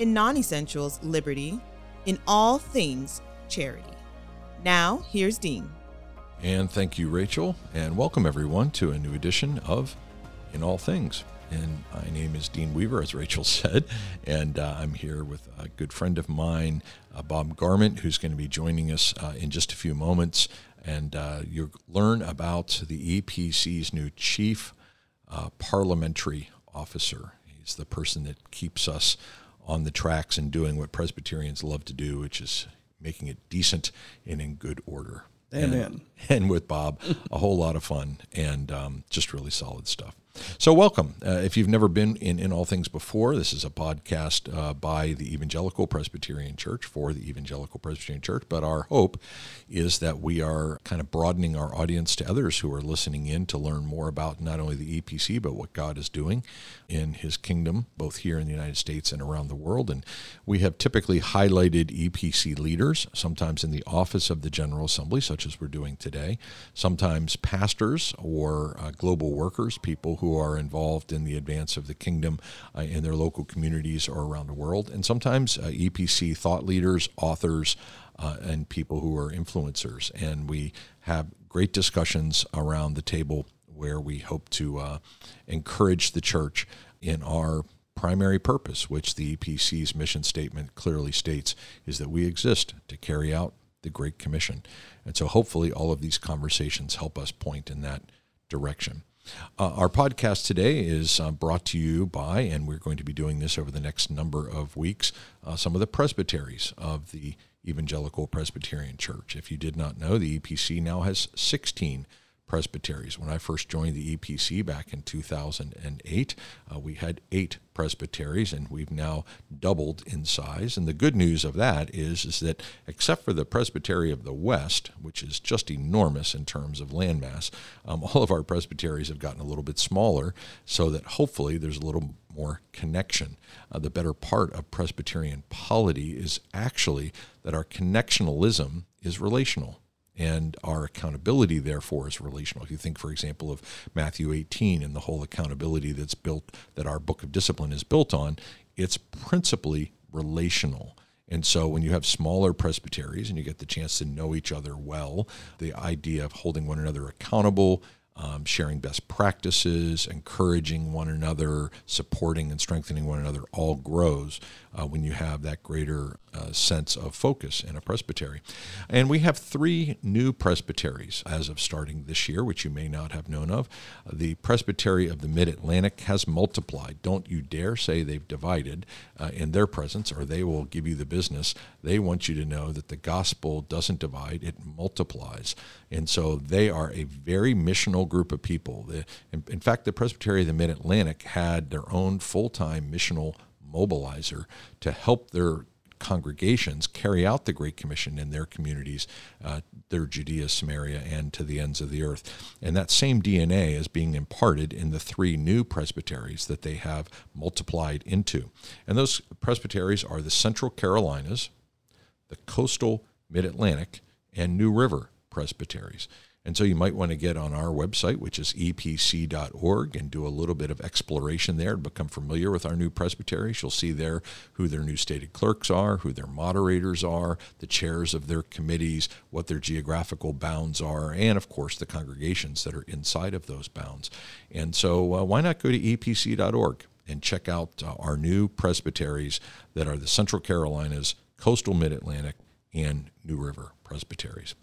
in non essentials, liberty, in all things, charity. Now, here's Dean. And thank you, Rachel, and welcome everyone to a new edition of In All Things. And my name is Dean Weaver, as Rachel said, and uh, I'm here with a good friend of mine, uh, Bob Garment, who's going to be joining us uh, in just a few moments. And uh, you'll learn about the EPC's new chief uh, parliamentary officer. He's the person that keeps us on the tracks and doing what Presbyterians love to do, which is making it decent and in good order. Amen. And, and with Bob, a whole lot of fun and um, just really solid stuff. So, welcome. Uh, if you've never been in In All Things before, this is a podcast uh, by the Evangelical Presbyterian Church for the Evangelical Presbyterian Church. But our hope is that we are kind of broadening our audience to others who are listening in to learn more about not only the EPC, but what God is doing in His kingdom, both here in the United States and around the world. And we have typically highlighted EPC leaders, sometimes in the office of the General Assembly, such as we're doing today, sometimes pastors or uh, global workers, people who are involved in the advance of the kingdom uh, in their local communities or around the world, and sometimes uh, EPC thought leaders, authors, uh, and people who are influencers. And we have great discussions around the table where we hope to uh, encourage the church in our primary purpose, which the EPC's mission statement clearly states, is that we exist to carry out the Great Commission. And so hopefully all of these conversations help us point in that direction. Uh, our podcast today is uh, brought to you by, and we're going to be doing this over the next number of weeks, uh, some of the presbyteries of the Evangelical Presbyterian Church. If you did not know, the EPC now has 16 presbyteries. When I first joined the EPC back in 2008, uh, we had eight presbyteries, and we've now doubled in size. And the good news of that is, is that except for the Presbytery of the West, which is just enormous in terms of landmass, um, all of our presbyteries have gotten a little bit smaller, so that hopefully there's a little more connection. Uh, the better part of Presbyterian polity is actually that our connectionalism is relational and our accountability therefore is relational. If you think for example of matthew 18 and the whole accountability that's built that our book of discipline is built on it's principally relational. And so when you have smaller presbyteries and you get the chance to know each other well the idea of holding one another accountable um, sharing best practices, encouraging one another, supporting and strengthening one another all grows uh, when you have that greater uh, sense of focus in a presbytery. And we have three new presbyteries as of starting this year, which you may not have known of. The Presbytery of the Mid Atlantic has multiplied. Don't you dare say they've divided uh, in their presence, or they will give you the business. They want you to know that the gospel doesn't divide, it multiplies. And so they are a very missional group of people. In, in fact, the Presbytery of the Mid Atlantic had their own full time missional mobilizer to help their congregations carry out the Great Commission in their communities, uh, their Judea, Samaria, and to the ends of the earth. And that same DNA is being imparted in the three new presbyteries that they have multiplied into. And those presbyteries are the Central Carolinas, the Coastal Mid Atlantic, and New River presbyteries. And so you might want to get on our website, which is epc.org, and do a little bit of exploration there to become familiar with our new presbyteries. You'll see there who their new stated clerks are, who their moderators are, the chairs of their committees, what their geographical bounds are, and of course the congregations that are inside of those bounds. And so uh, why not go to epc.org and check out uh, our new presbyteries that are the Central Carolinas, Coastal Mid Atlantic, and New River presbyteries.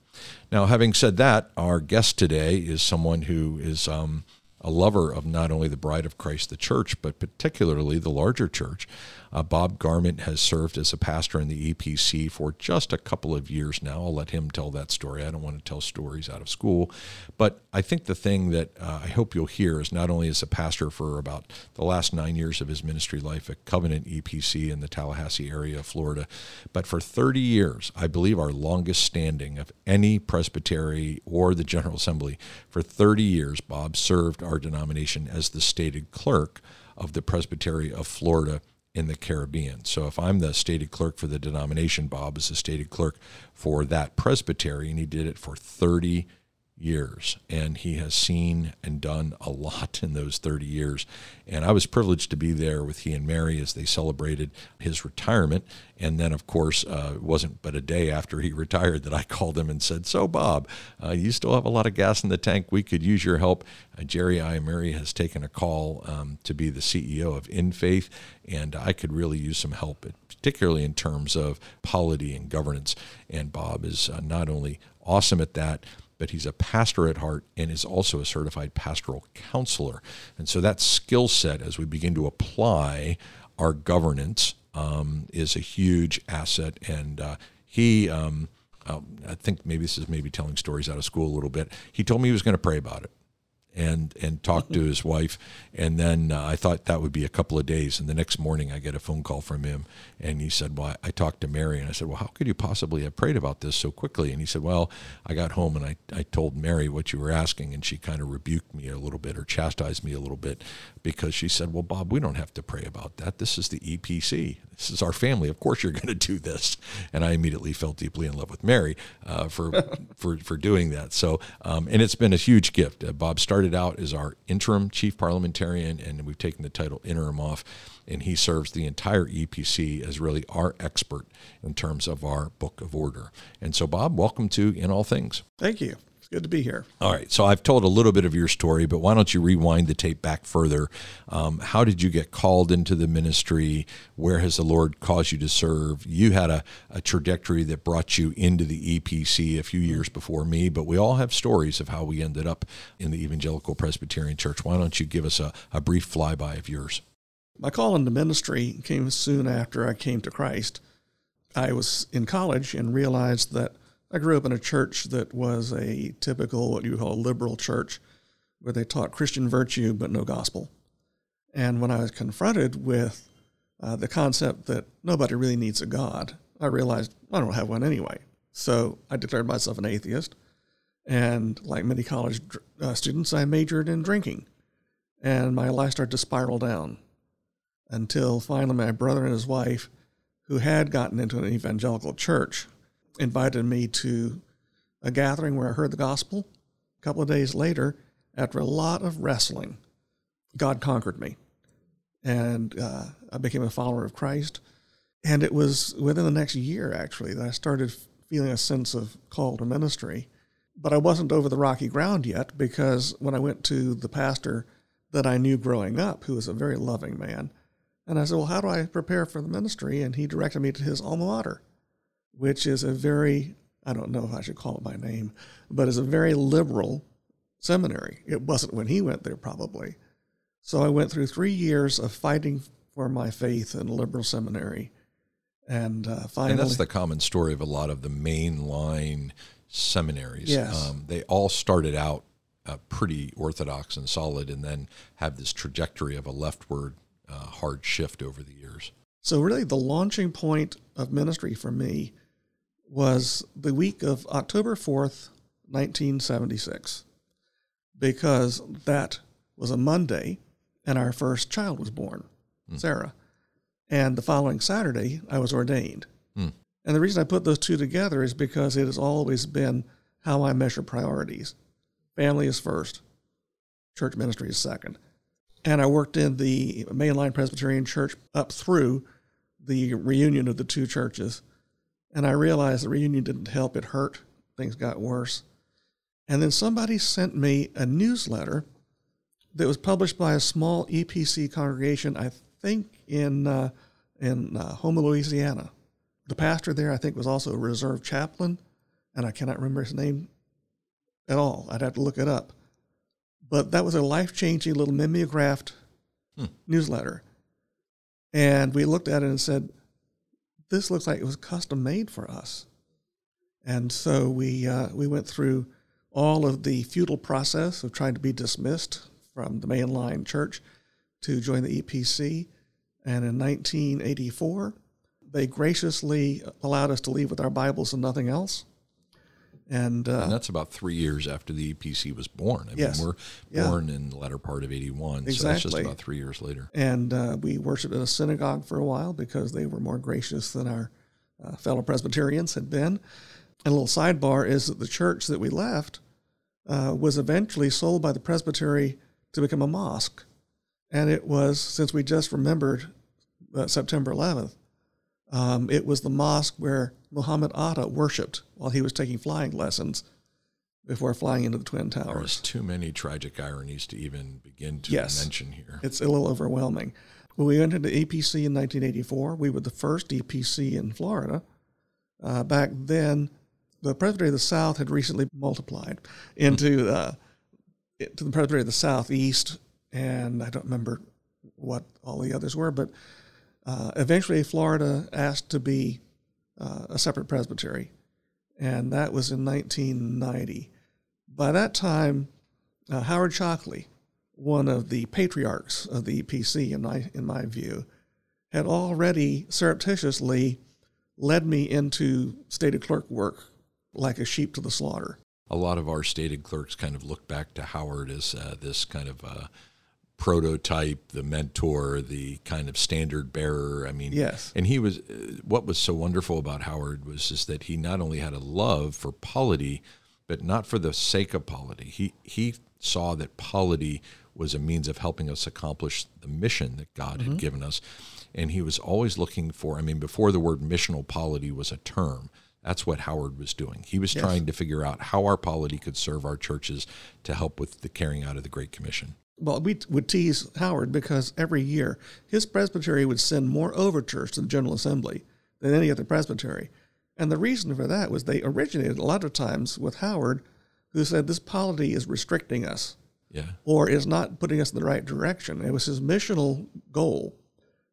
Now, having said that, our guest today is someone who is um, a lover of not only the bride of Christ, the church, but particularly the larger church. Uh, Bob Garment has served as a pastor in the EPC for just a couple of years now. I'll let him tell that story. I don't want to tell stories out of school. But I think the thing that uh, I hope you'll hear is not only as a pastor for about the last nine years of his ministry life at Covenant EPC in the Tallahassee area of Florida, but for 30 years, I believe our longest standing of any presbytery or the General Assembly, for 30 years, Bob served our denomination as the stated clerk of the Presbytery of Florida in the Caribbean. So if I'm the stated clerk for the denomination, Bob is the stated clerk for that presbytery, and he did it for 30 years. And he has seen and done a lot in those 30 years. And I was privileged to be there with he and Mary as they celebrated his retirement. And then, of course, uh, it wasn't but a day after he retired that I called him and said, So, Bob, uh, you still have a lot of gas in the tank. We could use your help. Uh, Jerry Iamurri has taken a call um, to be the CEO of InFaith, and I could really use some help, particularly in terms of polity and governance. And Bob is uh, not only awesome at that, but he's a pastor at heart and is also a certified pastoral counselor. And so that skill set, as we begin to apply our governance, um, is a huge asset. And uh, he, um, uh, I think maybe this is maybe telling stories out of school a little bit. He told me he was going to pray about it and and talk to his wife. And then uh, I thought that would be a couple of days. And the next morning, I get a phone call from him, and he said, "Well, I, talked to Mary." And I said, "Well, how could you possibly have prayed about this so quickly?" And he said, "Well, I got home and I I told Mary what you were asking, and she kind of rebuked me a little bit or chastised me a little bit because she said, "Well, Bob, we don't have to pray about that. This is the EPC. This is our family. Of course, you're going to do this." And I immediately felt deeply in love with Mary uh, for for for doing that. So, um, and it's been a huge gift. Uh, Bob started out as our interim chief parliamentarian, and we've taken the title interim off. And he serves the entire EPC as really our expert in terms of our book of order. And so, Bob, welcome to In All Things. Thank you. It's good to be here. All right. So I've told a little bit of your story, but why don't you rewind the tape back further? Um, how did you get called into the ministry? Where has the Lord caused you to serve? You had a, a trajectory that brought you into the EPC a few years before me, but we all have stories of how we ended up in the Evangelical Presbyterian Church. Why don't you give us a, a brief flyby of yours? My call into ministry came soon after I came to Christ. I was in college and realized that I grew up in a church that was a typical, what you call a liberal church, where they taught Christian virtue but no gospel. And when I was confronted with uh, the concept that nobody really needs a God, I realized I don't have one anyway. So I declared myself an atheist. And like many college uh, students, I majored in drinking. And my life started to spiral down until finally my brother and his wife, who had gotten into an evangelical church, invited me to a gathering where I heard the gospel. A couple of days later, after a lot of wrestling, God conquered me. And uh, I became a follower of Christ. And it was within the next year, actually, that I started feeling a sense of call to ministry. But I wasn't over the rocky ground yet because when I went to the pastor that I knew growing up, who was a very loving man, and I said, Well, how do I prepare for the ministry? And he directed me to his alma mater which is a very, I don't know if I should call it by name, but is a very liberal seminary. It wasn't when he went there, probably. So I went through three years of fighting for my faith in a liberal seminary. And uh, finally. And that's the common story of a lot of the mainline seminaries. Yes. Um, they all started out uh, pretty orthodox and solid and then have this trajectory of a leftward uh, hard shift over the years. So, really, the launching point of ministry for me was the week of October 4th, 1976, because that was a Monday and our first child was born, mm. Sarah. And the following Saturday, I was ordained. Mm. And the reason I put those two together is because it has always been how I measure priorities. Family is first, church ministry is second. And I worked in the mainline Presbyterian church up through the reunion of the two churches and I realized the reunion didn't help, it hurt. Things got worse. And then somebody sent me a newsletter that was published by a small EPC congregation, I think in, uh, in uh, Houma, Louisiana. The pastor there, I think, was also a reserve chaplain, and I cannot remember his name at all. I'd have to look it up. But that was a life changing little mimeographed hmm. newsletter. And we looked at it and said, this looks like it was custom made for us. And so we, uh, we went through all of the futile process of trying to be dismissed from the mainline church to join the EPC. And in 1984, they graciously allowed us to leave with our Bibles and nothing else. And, uh, and that's about three years after the EPC was born. I Yes. mean, we're Yeah. born in the latter part of 81, Exactly. so that's just about three years later. and uh, we worshiped in a synagogue for a while because they were more gracious than our uh, fellow Presbyterians had been. And a little sidebar is that the church that we left uh, was eventually sold by the presbytery to become a mosque. And it was, since we just remembered uh, September 11th, um, it was the mosque where Muhammad Atta worshiped while he was taking flying lessons before flying into the Twin Towers. There's too many tragic ironies to even begin to Yes. mention here. It's a little overwhelming. When we entered the EPC in 1984, we were the first EPC in Florida. Uh, back then, the Presbytery of the South had recently multiplied into uh, to the Presbytery of the Southeast, and I don't remember what all the others were, but uh, eventually Florida asked to be uh, a separate presbytery, and that was in 1990. By that time, uh, Howard Shockley, one of the patriarchs of the EPC, in my in my view, had already surreptitiously led me into stated clerk work like a sheep to the slaughter. a lot of our stated clerks kind of look back to Howard as uh, this kind of uh, prototype, the mentor, the kind of standard bearer. I mean, Yes. And he was what was so wonderful about Howard was is that he not only had a love for polity, but not for the sake of polity. He he saw that polity was a means of helping us accomplish the mission that God had mm-hmm. given us. And he was always looking for, I mean, before the word missional polity was a term, that's what Howard was doing. He was trying to figure out how our polity could serve our churches to help with the carrying out of the Great Commission. Well, we would tease Howard because every year his presbytery would send more overtures to the General Assembly than any other presbytery. And the reason for that was they originated a lot of times with Howard, who said this polity is restricting us Yeah. or is not putting us in the right direction. It was his missional goal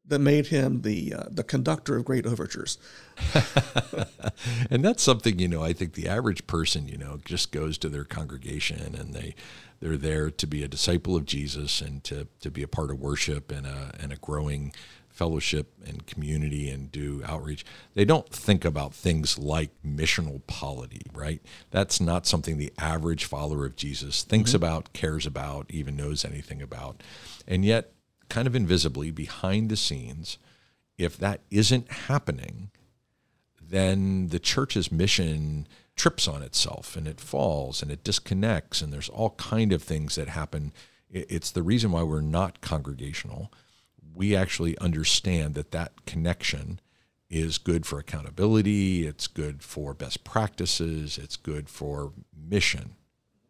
that made him the uh, the conductor of great overtures. and that's something you know i think the average person you know just goes to their congregation and they they're there to be a disciple of jesus and to to be a part of worship and a and a growing fellowship and community and do outreach. They don't think about things like missional polity right? That's not something the average follower of jesus thinks about cares about even knows anything about. And yet kind of invisibly behind the scenes if that isn't happening then the church's mission trips on itself and it falls and it disconnects and there's all kind of things that happen. It's the reason why we're not congregational. We actually understand that that connection is good for accountability it's good for best practices it's good for mission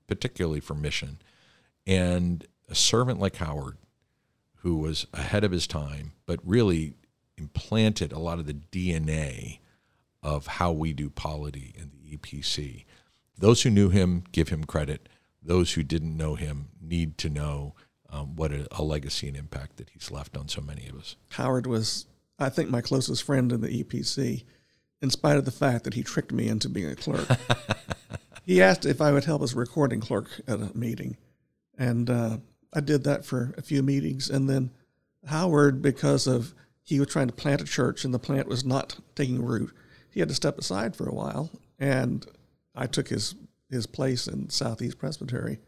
particularly for mission. And a servant like howard who was ahead of his time but really implanted a lot of the dna of how we do polity in the EPC. Those who knew him give him credit. Those who didn't know him need to know um, what a, a legacy and impact that he's left on so many of us. Howard was, I think, my closest friend in the EPC, in spite of the fact that he tricked me into being a clerk. he asked if I would help as a recording clerk at a meeting, and uh, I did that for a few meetings. And then Howard, because of he was trying to plant a church and the plant was not taking root, he had to step aside for a while, and I took his his place in Southeast Presbytery.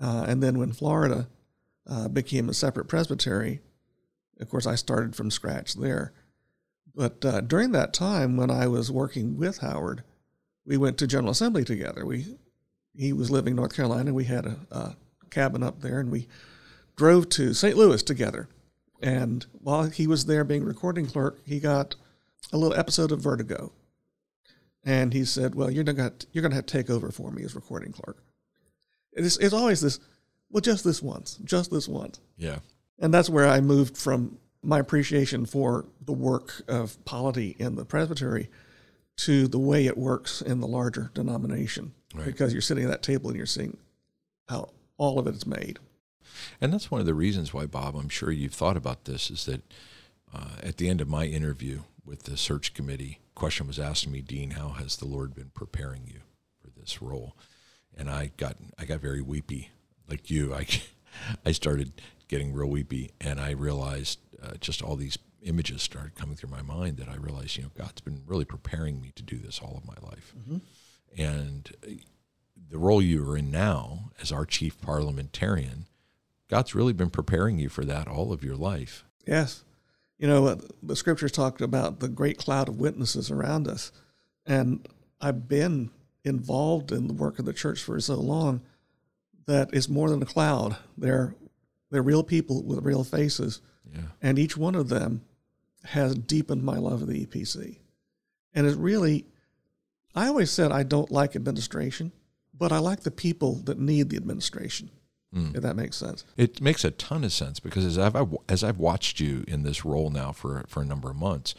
Uh, and then when Florida uh, became a separate presbytery, of course, I started from scratch there. But uh, during that time, when I was working with Howard, we went to General Assembly together. We he was living in North Carolina. We had a, a cabin up there, and we drove to St. Louis together. And while he was there being recording clerk, he got a little episode of vertigo, and he said, "Well, you're gonna you're gonna have to take over for me as recording clerk." It's, it's always this, well, just this once, just this once. Yeah. And that's where I moved from my appreciation for the work of polity in the presbytery to the way it works in the larger denomination. Right. Because you're sitting at that table and you're seeing how all of it is made. And that's one of the reasons why, Bob, I'm sure you've thought about this is that uh, at the end of my interview with the search committee, question was asked to me, Dean, how has the Lord been preparing you for this role? And I got I got very weepy, like you. I I started getting real weepy, and I realized uh, just all these images started coming through my mind that I realized, you know, God's been really preparing me to do this all of my life. Mm-hmm. And uh, the role you are in now as our chief parliamentarian, God's really been preparing you for that all of your life. Yes. You know, uh, the scriptures talked about the great cloud of witnesses around us. And I've been involved in the work of the church for so long that it's more than a cloud. They're, they're real people with real faces. Yeah. And each one of them has deepened my love of the EPC. And it really, I always said I don't like administration, but I like the people that need the administration. Mm. If that makes sense. It makes a ton of sense because as I've as I've watched you in this role now for for a number of months,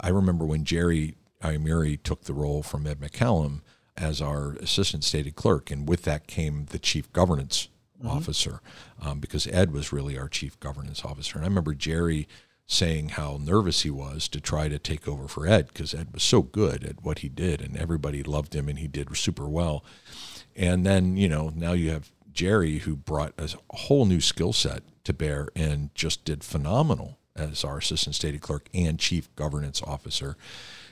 I remember when Jerry Iamurri took the role from Ed McCallum as our assistant stated clerk, and with that came the chief governance mm-hmm. officer, um, because Ed was really our chief governance officer. And I remember Jerry saying how nervous he was to try to take over for Ed because Ed was so good at what he did, and everybody loved him, and he did super well. And then you know now you have Jerry who brought a whole new skill set to bear and just did phenomenal as our assistant state clerk and chief governance officer.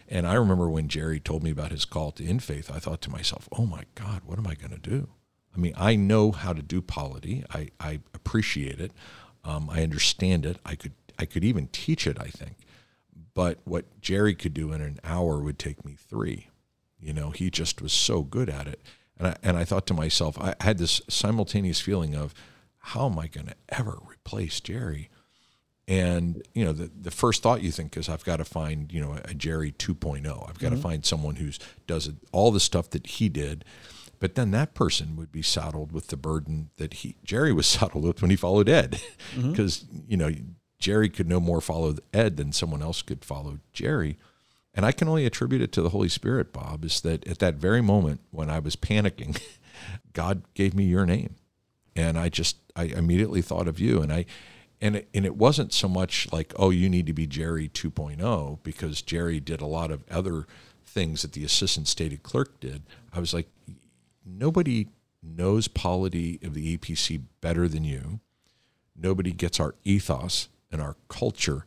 And I remember when Jerry told me about his call to InFaith, I thought to myself, oh my God, what am I going to do? I mean, I know how to do polity. I, I appreciate it. Um, I understand it. I could I could even teach it. I think, but what Jerry could do in an hour would take me three. You know, he just was so good at it. And I, and I thought to myself, I had this simultaneous feeling of, how am I going to ever replace Jerry? And you know, the the first thought you think is I've got to find you know a Jerry 2.0. I've got mm-hmm. to find someone who's does all the stuff that he did. But then that person would be saddled with the burden that he Jerry was saddled with when he followed Ed, because mm-hmm. you know Jerry could no more follow Ed than someone else could follow Jerry. And I can only attribute it to the Holy Spirit, Bob, is that at that very moment when I was panicking, God gave me your name. And I just I immediately thought of you and I and it, and it wasn't so much like oh you need to be Jerry 2.0 because Jerry did a lot of other things that the assistant stated clerk did. I was like nobody knows polity of the EPC better than you. Nobody gets our ethos and our culture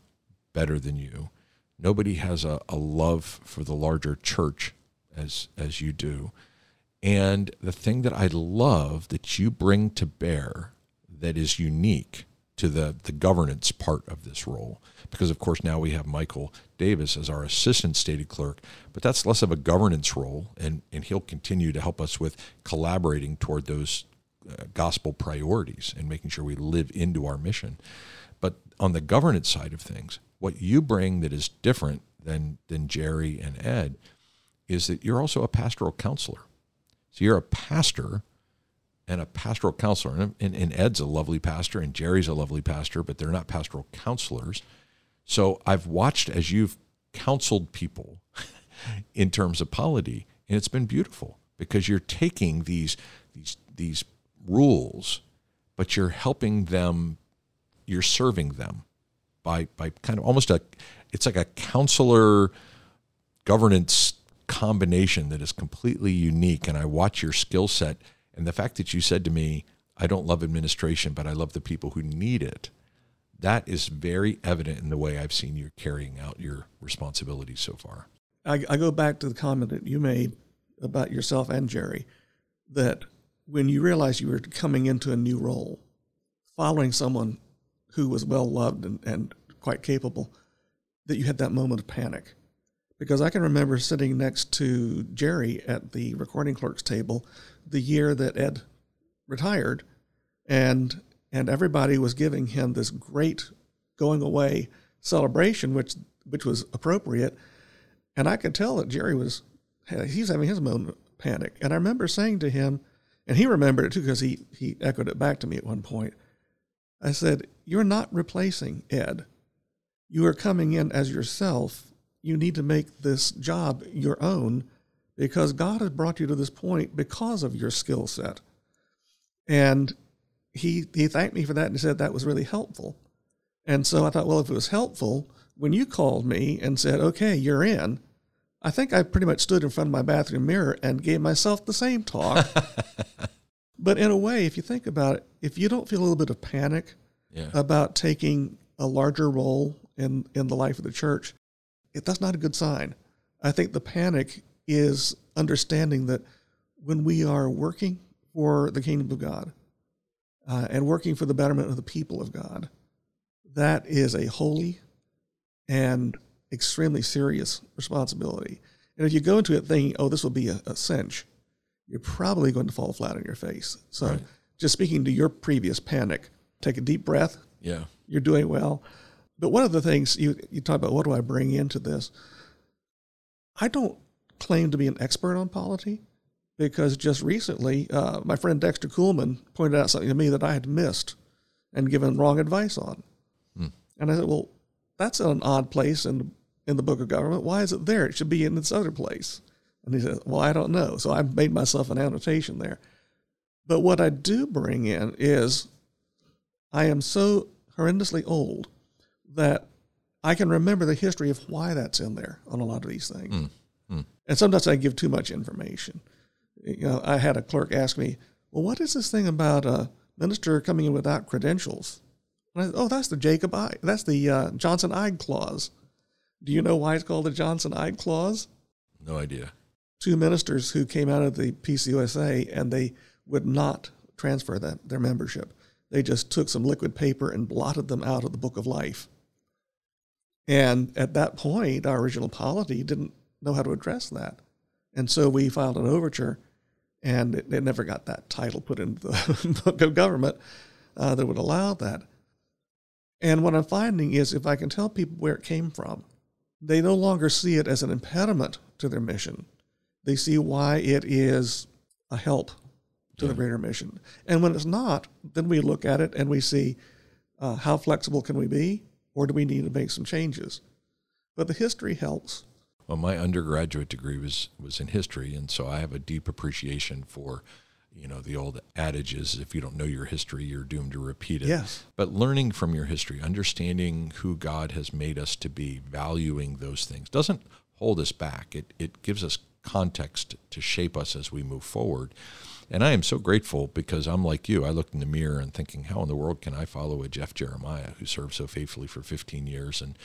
better than you. Nobody has a, a love for the larger church as as you do. And the thing that I love that you bring to bear that is unique to the, the governance part of this role. Because, of course, now we have Michael Davis as our assistant stated clerk, but that's less of a governance role, and, and he'll continue to help us with collaborating toward those uh, gospel priorities and making sure we live into our mission. But on the governance side of things, what you bring that is different than, than Jerry and Ed is that you're also a pastoral counselor. So you're a pastor and a pastoral counselor. And, and, and, Ed's a lovely pastor, and Jerry's a lovely pastor, but they're not pastoral counselors. So I've watched as you've counseled people in terms of polity, and it's been beautiful because you're taking these these these rules, but you're helping them, you're serving them by by kind of almost a it's like a counselor governance combination that is completely unique. And I watch your skill set and the fact that you said to me, I don't love administration, but I love the people who need it, that is very evident in the way I've seen you carrying out your responsibilities so far. I, I go back to the comment that you made about yourself and Jerry that when you realized you were coming into a new role, following someone who was well loved and, and quite capable, that you had that moment of panic. Because I can remember sitting next to Jerry at the recording clerk's table the year that Ed retired, and and everybody was giving him this great going away celebration, which which was appropriate, and I could tell that Jerry was he's having his moment of panic, and I remember saying to him, and he remembered it too because he he echoed it back to me at one point. I said, "You're not replacing Ed. You are coming in as yourself. You need to make this job your own." because God has brought you to this point because of your skill set. And he he thanked me for that and said that was really helpful. And so I thought, well, if it was helpful, when you called me and said, okay, you're in, I think I pretty much stood in front of my bathroom mirror and gave myself the same talk. but in a way, if you think about it, if you don't feel a little bit of panic Yeah. about taking a larger role in, in the life of the church, it, that's not a good sign. I think the panic is understanding that when we are working for the kingdom of God uh, and working for the betterment of the people of God, that is a holy and extremely serious responsibility. And if you go into it thinking, oh, this will be a, a cinch, you're probably going to fall flat on your face. So, Right. just speaking to your previous panic, take a deep breath. Yeah. You're doing well. But one of the things you, you talk about, what do I bring into this? I don't claim to be an expert on polity because just recently, uh, my friend Dexter Kuhlman pointed out something to me that I had missed and given wrong advice on. Hmm. And I said, well, that's an odd place in, in the book of government. Why is it there? It should be in this other place. And he says, well, I don't know. So I made myself an annotation there. But what I do bring in is I am so horrendously old that I can remember the history of why that's in there on a lot of these things. Mm, mm. And sometimes I give too much information. You know, I had a clerk ask me, "Well, what is this thing about a minister coming in without credentials?" And I said, "Oh, that's the Jacob I. That's the uh, Johnson Ide clause. Do you know why it's called the Johnson Ide clause?" No idea. Two ministers who came out of the PCUSA and they would not transfer that their membership. They just took some liquid paper and blotted them out of the book of life. And at that point, our original polity didn't know how to address that. And so we filed an overture, and it, it never got that title put into the book of government uh, that would allow that. And what I'm finding is if I can tell people where it came from, they no longer see it as an impediment to their mission. They see why it is a help to the greater mission. And when it's not, then we look at it and we see uh, how flexible can we be, or do we need to make some changes? But the history helps. Well, my undergraduate degree was was in history, and so I have a deep appreciation for, you know, the old adages: if you don't know your history, you're doomed to repeat it. Yes. But learning from your history, understanding who God has made us to be, valuing those things doesn't hold us back. It it gives us context to shape us as we move forward. And I am so grateful because I'm like you. I looked in the mirror and thinking, how in the world can I follow a Jeff Jeremiah who served so faithfully for 15 years? And,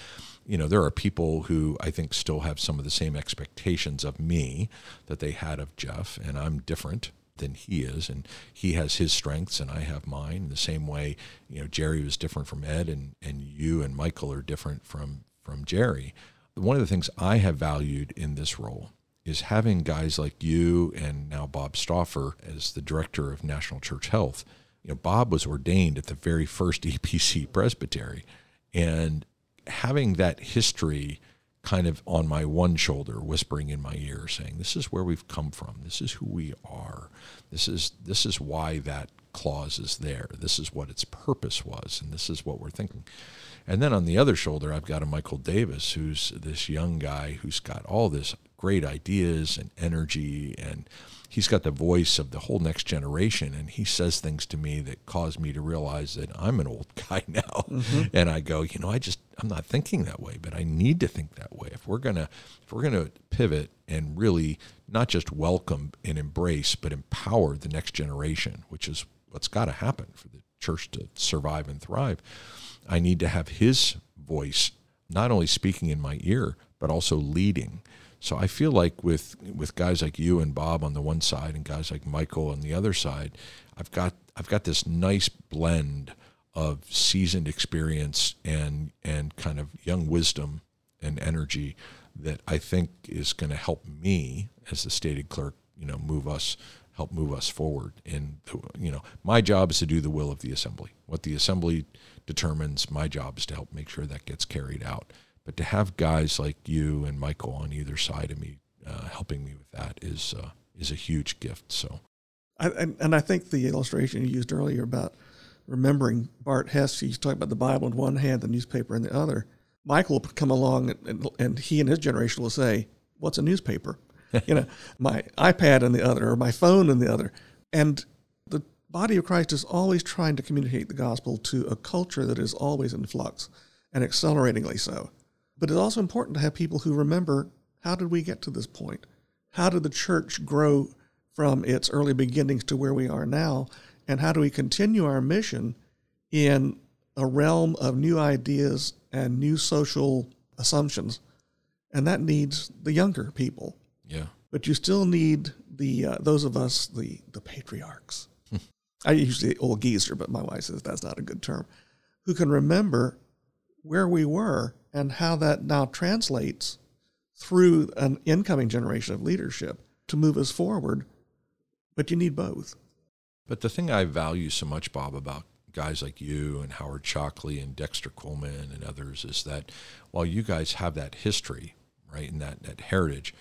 you know, there are people who I think still have some of the same expectations of me that they had of Jeff, and I'm different than he is and he has his strengths and I have mine the same way you know Jerry was different from Ed and and you and Michael are different from from Jerry one of the things I have valued in this role is having guys like you and now Bob Stauffer as the director of National Church Health. You know Bob was ordained at the very first EPC presbytery and having that history kind of on my one shoulder whispering in my ear saying this is where we've come from. This is who we are. This is this is why that clause is there. This is what its purpose was and this is what we're thinking. And then on the other shoulder i've got a michael davis who's this young guy who's got all this great ideas and energy and he's got the voice of the whole next generation and he says things to me that cause me to realize that i'm an old guy now. Mm-hmm. And i go you know i just i'm not thinking that way but i need to think that way. If we're going to if we're going to pivot and really not just welcome and embrace but empower the next generation which is what's got to happen for the church to survive and thrive i need to have his voice not only speaking in my ear but also leading so I feel like with with guys like you and Bob on the one side and guys like Michael on the other side, I've got I've got this nice blend of seasoned experience and and kind of young wisdom and energy that I think is going to help me as the stated clerk, you know, move us help move us forward. And you know, my job is to do the will of the assembly. What the assembly determines, my job is to help make sure that gets carried out. But to have guys like you and Michael on either side of me uh, helping me with that is uh, is a huge gift. So I, and, I think the illustration you used earlier about remembering Bart Hess, he's talking about the Bible in one hand, the newspaper in the other. Michael will come along and, and, and he and his generation will say, What's a newspaper? you know, my iPad in the other or my phone in the other. And the body of Christ is always trying to communicate the gospel to a culture that is always in flux and acceleratingly so. But it's also important to have people who remember how did we get to this point? How did the church grow from its early beginnings to where we are now? And how do we continue our mission in a realm of new ideas and new social assumptions? And that needs the younger people. Yeah. But you still need the uh, those of us the the patriarchs. I usually old geezer, but my wife says that's not a good term. Who can remember where we were and how that now translates through an incoming generation of leadership to move us forward. But you need both. But the thing I value so much, Bob, about guys like you and Howard Shockley and Dexter Coleman and others is that while you guys have that history, right, and that, that heritage,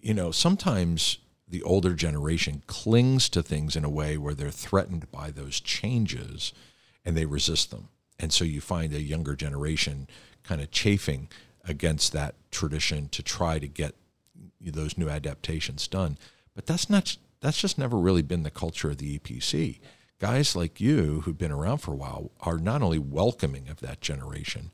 you know, sometimes the older generation clings to things in a way where they're threatened by those changes and they resist them. And so you find a younger generation kind of chafing against that tradition to try to get those new adaptations done. But that's not that's just never really been the culture of the EPC. Guys like you who've been around for a while are not only welcoming of that generation,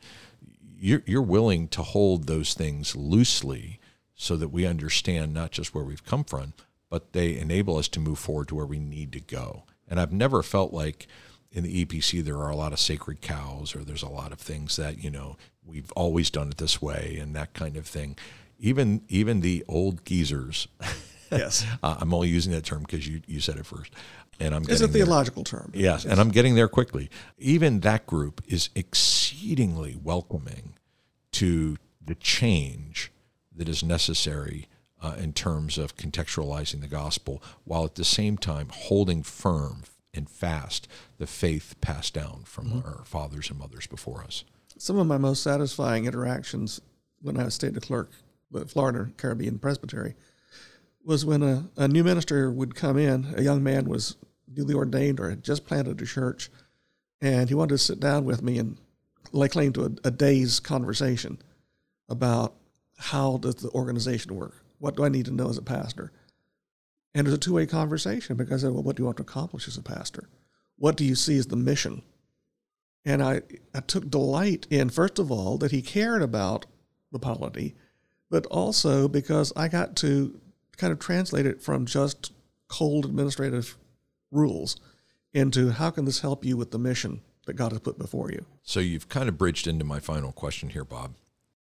you're, you're willing to hold those things loosely so that we understand not just where we've come from, but they enable us to move forward to where we need to go. And I've never felt like in the EPC there are a lot of sacred cows or there's a lot of things that, you know, we've always done it this way and that kind of thing. Even even the old geezers. Yes. uh, I'm only using that term because you, you said it first. And I'm It's a getting there. theological term. Yes, and I'm getting there quickly. Even that group is exceedingly welcoming to the change that is necessary uh, in terms of contextualizing the gospel, while at the same time holding firm and fast the faith passed down from mm-hmm. our fathers and mothers before us. Some of my most satisfying interactions when I was state clerk with Florida Caribbean Presbytery was when a, a new minister would come in. A young man was newly ordained or had just planted a church, and he wanted to sit down with me and lay claim to a, a day's conversation about how does the organization work? What do I need to know as a pastor? And it was a two-way conversation because well, what do you want to accomplish as a pastor? What do you see as the mission? And I, I took delight in, first of all, that he cared about the polity, but also because I got to kind of translate it from just cold administrative rules into how can this help you with the mission that God has put before you. So you've kind of bridged into my final question here, Bob.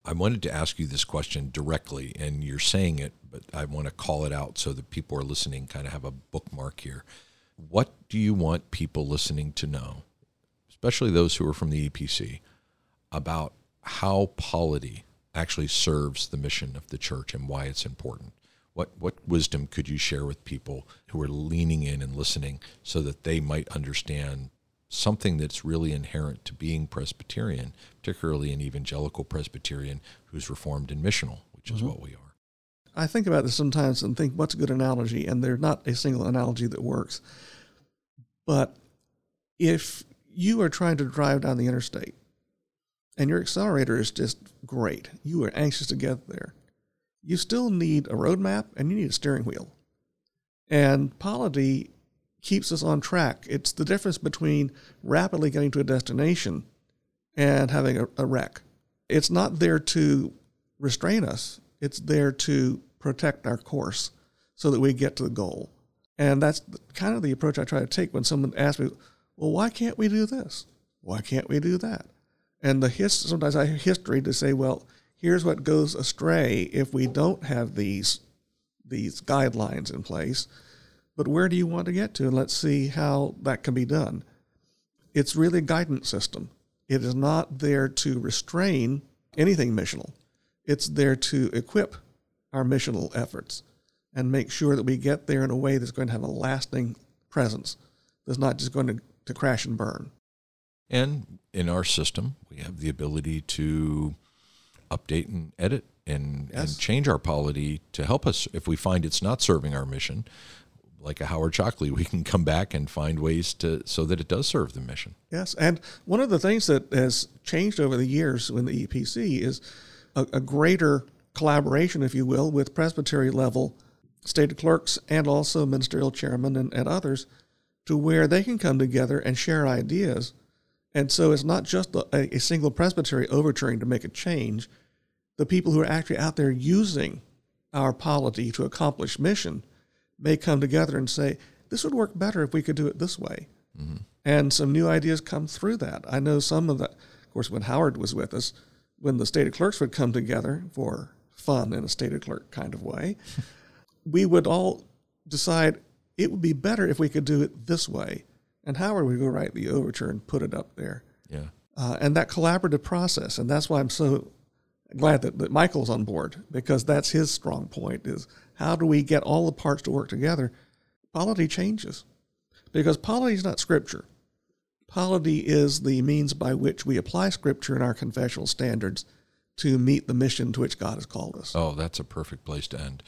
I wanted to ask you this question directly, and you're saying it, but I want to call it out so that people are listening kind of have a bookmark here. What do you want people listening to know, especially those who are from the EPC, about how polity actually serves the mission of the church and why it's important? What, what wisdom could you share with people who are leaning in and listening so that they might understand something that's really inherent to being Presbyterian, particularly an evangelical Presbyterian who's reformed and missional, which is mm-hmm. what we are. I think about this sometimes and think, what's a good analogy? And there's not a single analogy that works. But if you are trying to drive down the interstate and your accelerator is just great, you are anxious to get there, you still need a roadmap and you need a steering wheel. And polity keeps us on track. It's the difference between rapidly getting to a destination and having a, a wreck. It's not there to restrain us, it's there to protect our course so that we get to the goal. And that's kind of the approach I try to take when someone asks me, well, why can't we do this? Why can't we do that? And the his, sometimes I have history to say, well, here's what goes astray if we don't have these these guidelines in place. But where do you want to get to? And let's see how that can be done. It's really a guidance system. It is not there to restrain anything missional. It's there to equip our missional efforts and make sure that we get there in a way that's going to have a lasting presence, that's not just going to, to crash and burn. And in our system, we have the ability to update and edit and, Yes. and change our polity to help us if we find it's not serving our mission. Like a Howard Shockley, we can come back and find ways to so that it does serve the mission. Yes, and one of the things that has changed over the years in the EPC is a, a greater collaboration, if you will, with presbytery level stated clerks and also ministerial chairmen and, and others to where they can come together and share ideas. And so it's not just a, a single presbytery overturing to make a change. The people who are actually out there using our polity to accomplish mission may come together and say, this would work better if we could do it this way. Mm-hmm. And some new ideas come through that. I know some of that, of course, when Howard was with us, when the state of clerks would come together for fun in a state of clerk kind of way, we would all decide it would be better if we could do it this way. And Howard would go write the overture and put it up there. Yeah. Uh, and that collaborative process, and that's why I'm so glad that, that Michael's on board because that's his strong point is how do we get all the parts to work together? Polity changes because polity is not scripture. Polity is the means by which we apply scripture in our confessional standards to meet the mission to which God has called us. Oh, that's a perfect place to end.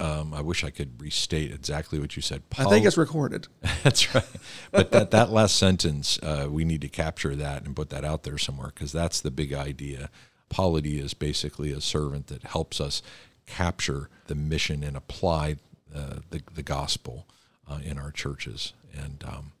Um, I wish I could restate exactly what you said. I think it's recorded. that's right. But that, that last sentence, uh, we need to capture that and put that out there somewhere because that's the big idea. Polity is basically a servant that helps us capture the mission and apply uh, the, the gospel uh, in our churches. And um,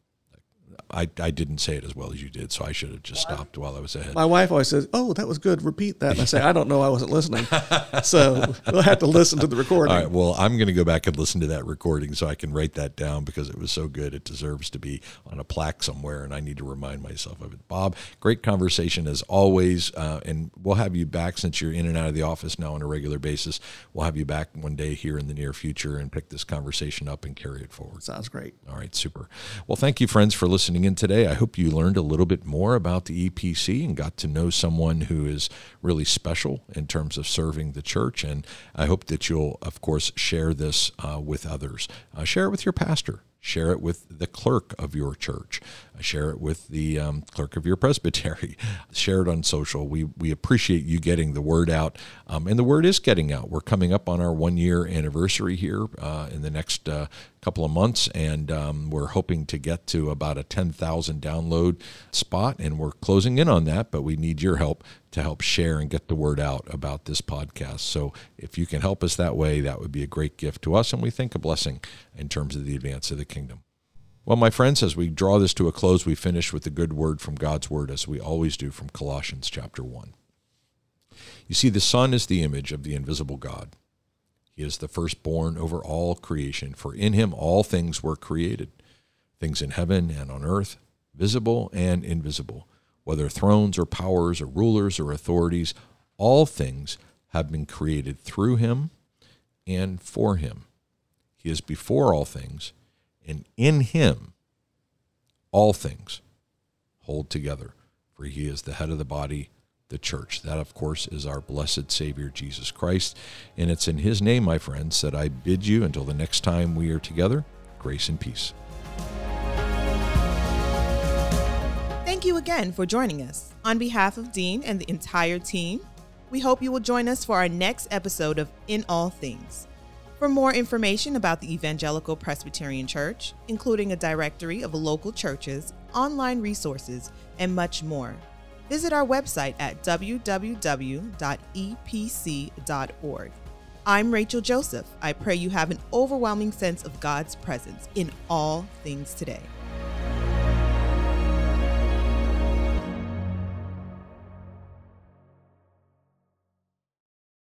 I, I didn't say it as well as you did, so I should have just stopped while I was ahead. My wife always says, "Oh, that was good. Repeat that." And I say, "I don't know. I wasn't listening." so we'll have to listen to the recording. All right. Well, I'm going to go back and listen to that recording so I can write that down because it was so good. It deserves to be on a plaque somewhere, and I need to remind myself of it. Bob, great conversation as always, uh, and we'll have you back since you're in and out of the office now on a regular basis. We'll have you back one day here in the near future and pick this conversation up and carry it forward. Sounds great. All right. Super. Well, thank you, friends, for listening in today. I hope you learned a little bit more about the EPC and got to know someone who is really special in terms of serving the church. And I hope that you'll, of course, share this uh, with others. Uh, share it with your pastor. Share it with the clerk of your church. Share it with the um, clerk of your presbytery. Share it on social. We, we appreciate you getting the word out. Um, and the word is getting out. We're coming up on our one year anniversary here uh, in the next uh, couple of months, and um, we're hoping to get to about a 10,000 download spot. And we're closing in on that, but we need your help to help share and get the word out about this podcast. So if you can help us that way, that would be a great gift to us, and we think a blessing in terms of the advance of the kingdom. Well, my friends, as we draw this to a close, we finish with a good word from God's word, as we always do from Colossians chapter 1. You see, the Son is the image of the invisible God. He is the firstborn over all creation, for in him all things were created, things in heaven and on earth, visible and invisible, whether thrones or powers or rulers or authorities, all things have been created through him and for him. He is before all things, and in him all things hold together, for he is the head of the body, the church. That, of course, is our blessed Savior, Jesus Christ. And it's in his name, my friends, that I bid you until the next time we are together, grace and peace. Thank you again for joining us. On behalf of Dean and the entire team, we hope you will join us for our next episode of In All Things. For more information about the Evangelical Presbyterian Church, including a directory of local churches, online resources, and much more, visit our website at www.epc.org. I'm Rachel Joseph. I pray you have an overwhelming sense of God's presence in all things today.